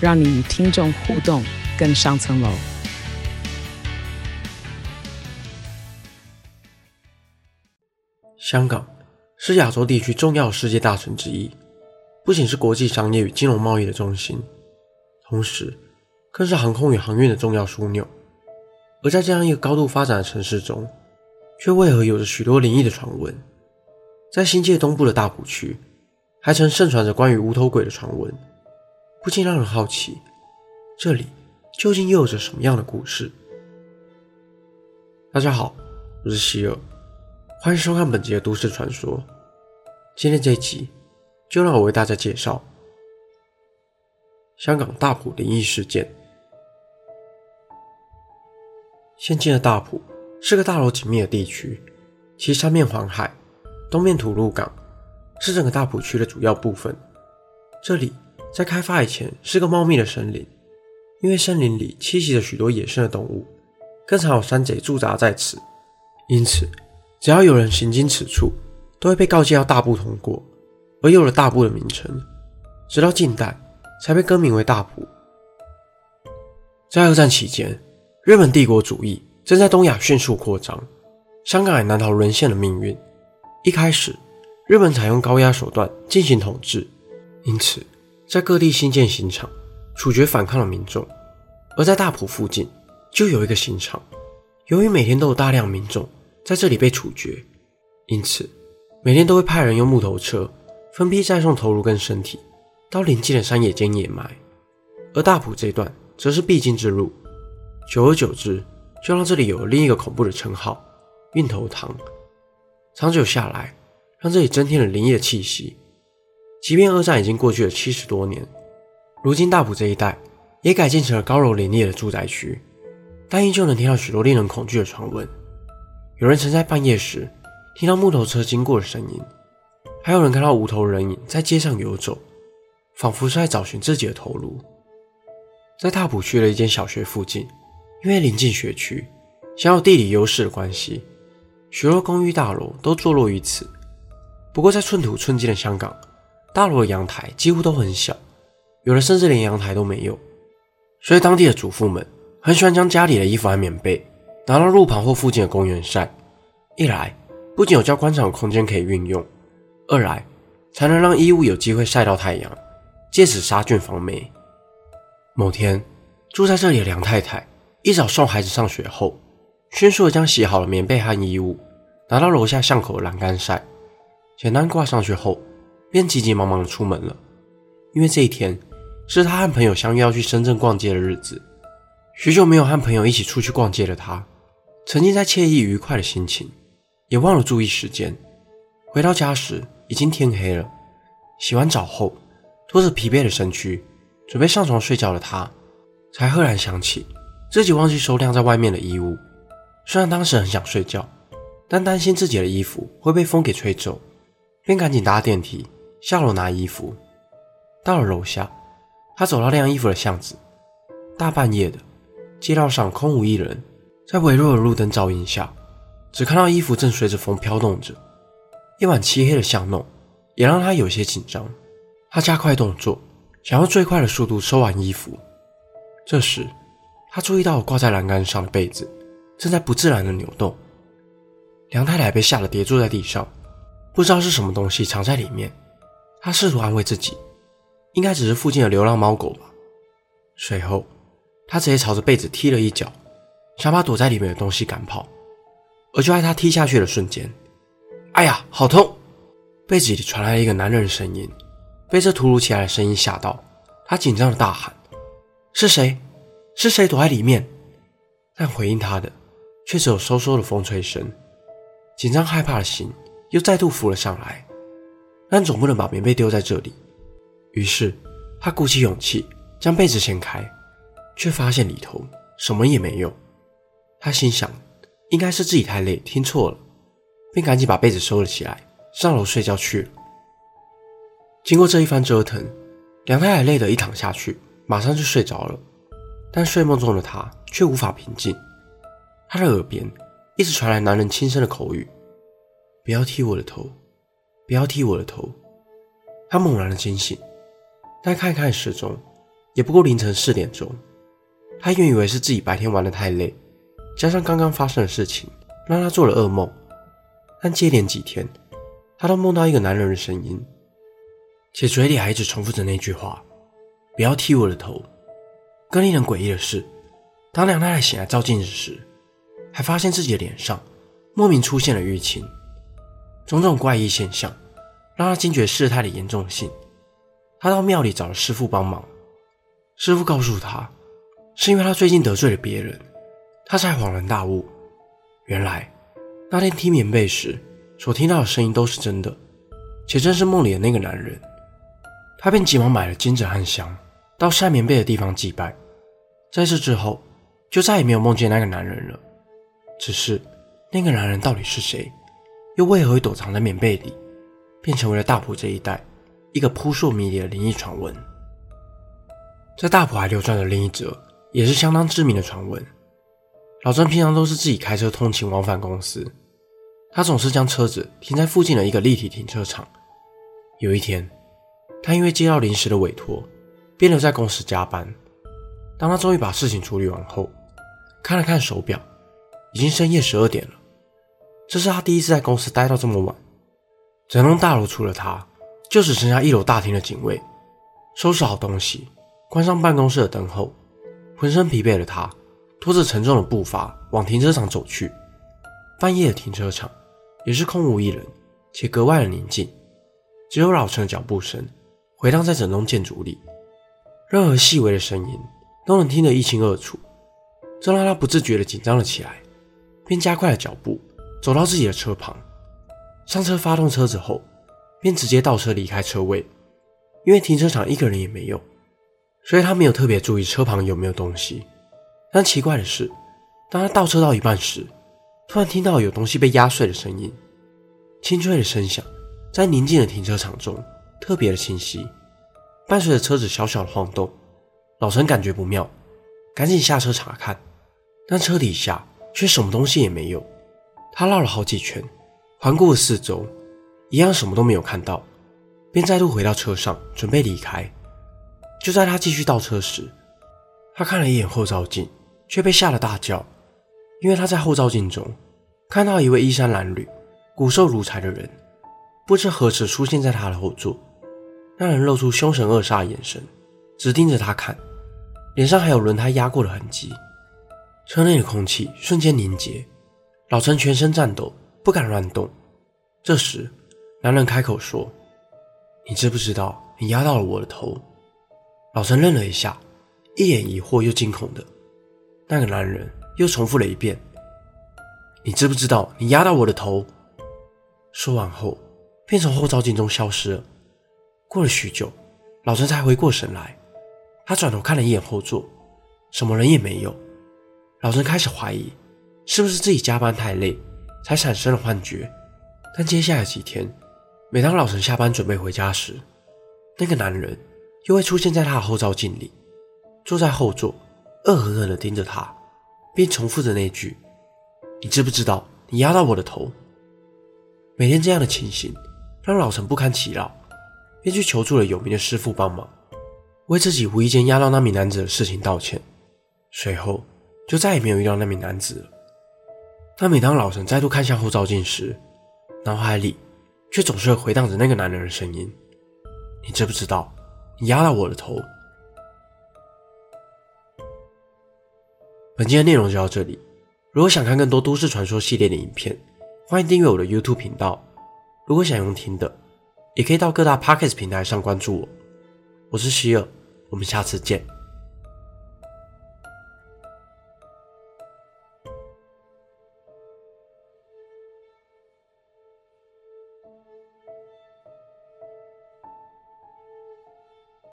让你与听众互动更上层楼。香港是亚洲地区重要世界大城之一，不仅是国际商业与金融贸易的中心，同时更是航空与航运的重要枢纽。而在这样一个高度发展的城市中，却为何有着许多灵异的传闻？在新界东部的大埔区，还曾盛传着关于无头鬼的传闻，不禁让人好奇，这里究竟又有着什么样的故事？大家好，我是希尔，欢迎收看本集的都市传说。今天这一集，就让我为大家介绍香港大埔灵异事件。现今的大埔是个大楼紧密的地区，其三面环海，东面吐露港，是整个大埔区的主要部分。这里在开发以前是个茂密的森林，因为森林里栖息着许多野生的动物，更常有山贼驻扎在此，因此只要有人行经此处，都会被告诫要大步通过，而有了大步的名称。直到近代才被更名为大埔。在二战期间，日本帝国主义正在东亚迅速扩张，香港也难逃沦陷的命运。一开始，日本采用高压手段进行统治，因此在各地新建刑场，处决反抗的民众。而在大埔附近就有一个刑场，由于每天都有大量民众在这里被处决，因此每天都会派人用木头车分批载送头颅跟身体到临近的山野间掩埋。而大埔这段则是必经之路。久而久之，就让这里有了另一个恐怖的称号——运头塘。长久下来，让这里增添了灵异的气息。即便二战已经过去了七十多年，如今大埔这一带也改建成了高楼林立的住宅区，但依旧能听到许多令人恐惧的传闻。有人曾在半夜时听到木头车经过的声音，还有人看到无头人影在街上游走，仿佛是在找寻自己的头颅。在大埔区的一间小学附近。因为临近学区，享有地理优势的关系，许多公寓大楼都坐落于此。不过，在寸土寸金的香港，大楼的阳台几乎都很小，有的甚至连阳台都没有。所以，当地的主妇们很喜欢将家里的衣服和棉被拿到路旁或附近的公园晒。一来，不仅有较宽敞的空间可以运用；二来，才能让衣物有机会晒到太阳，借此杀菌防霉。某天，住在这里的梁太太。一早送孩子上学后，迅速地将洗好的棉被和衣物拿到楼下巷口的栏杆晒，简单挂上去后，便急急忙忙地出门了。因为这一天是他和朋友相约要去深圳逛街的日子。许久没有和朋友一起出去逛街的他，沉浸在惬意愉快的心情，也忘了注意时间。回到家时已经天黑了。洗完澡后，拖着疲惫的身躯准备上床睡觉的他，才赫然想起。自己忘记收晾在外面的衣物，虽然当时很想睡觉，但担心自己的衣服会被风给吹走，便赶紧搭电梯下楼拿衣服。到了楼下，他走到晾衣服的巷子，大半夜的，街道上空无一人，在微弱的路灯照映下，只看到衣服正随着风飘动着。夜晚漆黑的巷弄也让他有些紧张，他加快动作，想用最快的速度收完衣服。这时，他注意到挂在栏杆上的被子正在不自然的扭动，梁太太被吓得跌坐在地上，不知道是什么东西藏在里面。他试图安慰自己，应该只是附近的流浪猫狗吧。随后，他直接朝着被子踢了一脚，想把躲在里面的东西赶跑。而就在他踢下去的瞬间，哎呀，好痛！被子里传来了一个男人的声音。被这突如其来的声音吓到，他紧张的大喊：“是谁？”是谁躲在里面？但回应他的却只有嗖嗖的风吹声。紧张害怕的心又再度浮了上来，但总不能把棉被丢在这里。于是他鼓起勇气，将被子掀开，却发现里头什么也没有。他心想，应该是自己太累，听错了，便赶紧把被子收了起来，上楼睡觉去了。经过这一番折腾，梁太太累得一躺下去，马上就睡着了。但睡梦中的她却无法平静，她的耳边一直传来男人轻声的口语：“不要踢我的头，不要踢我的头。”她猛然的惊醒，但看一看时钟，也不过凌晨四点钟。她原以为是自己白天玩的太累，加上刚刚发生的事情，让她做了噩梦。但接连几天，她都梦到一个男人的声音，且嘴里还一直重复着那句话：“不要踢我的头。”更令人诡异的是，当梁太太醒来照镜子时，还发现自己的脸上莫名出现了淤青。种种怪异现象让他惊觉事态的严重性。他到庙里找了师傅帮忙，师傅告诉他，是因为他最近得罪了别人，他才恍然大悟，原来那天踢棉被时所听到的声音都是真的，且正是梦里的那个男人。他便急忙买了金子和香。到晒棉被的地方祭拜，在这之后就再也没有梦见那个男人了。只是那个男人到底是谁，又为何会躲藏在棉被里，便成为了大埔这一带一个扑朔迷离的灵异传闻。在大埔还流传着另一则也是相当知名的传闻。老张平常都是自己开车通勤往返公司，他总是将车子停在附近的一个立体停车场。有一天，他因为接到临时的委托。便留在公司加班。当他终于把事情处理完后，看了看手表，已经深夜十二点了。这是他第一次在公司待到这么晚。整栋大楼除了他，就只剩下一楼大厅的警卫。收拾好东西，关上办公室的灯后，浑身疲惫的他，拖着沉重的步伐往停车场走去。半夜的停车场也是空无一人，且格外的宁静，只有老陈的脚步声回荡在整栋建筑里。任何细微的声音都能听得一清二楚，这让他不自觉地紧张了起来，便加快了脚步，走到自己的车旁，上车发动车子后，便直接倒车离开车位。因为停车场一个人也没有，所以他没有特别注意车旁有没有东西。但奇怪的是，当他倒车到一半时，突然听到有东西被压碎的声音，清脆的声响在宁静的停车场中特别的清晰。伴随着车子小小的晃动，老陈感觉不妙，赶紧下车查看，但车底下却什么东西也没有。他绕了好几圈，环顾了四周，一样什么都没有看到，便再度回到车上准备离开。就在他继续倒车时，他看了一眼后照镜，却被吓了大叫，因为他在后照镜中看到一位衣衫褴褛、骨瘦如柴的人，不知何时出现在他的后座。那人露出凶神恶煞的眼神，直盯着他看，脸上还有轮胎压过的痕迹。车内的空气瞬间凝结，老陈全身颤抖，不敢乱动。这时，男人开口说：“你知不知道你压到了我的头？”老陈愣了一下，一脸疑惑又惊恐的。那个男人又重复了一遍：“你知不知道你压到我的头？”说完后，便从后照镜中消失了。过了许久，老陈才回过神来。他转头看了一眼后座，什么人也没有。老陈开始怀疑，是不是自己加班太累，才产生了幻觉。但接下来几天，每当老陈下班准备回家时，那个男人又会出现在他的后照镜里，坐在后座，恶狠狠地盯着他，并重复着那句：“你知不知道你压到我的头？”每天这样的情形，让老陈不堪其扰。便去求助了有名的师傅帮忙，为自己无意间压到那名男子的事情道歉。随后就再也没有遇到那名男子了。但每当老陈再度看向后照镜时，脑海里却总是回荡着那个男人的声音：“你知不知道，你压到我的头？”本期的内容就到这里。如果想看更多都市传说系列的影片，欢迎订阅我的 YouTube 频道。如果想用听的，也可以到各大 Podcast 平台上关注我，我是希尔，我们下次见。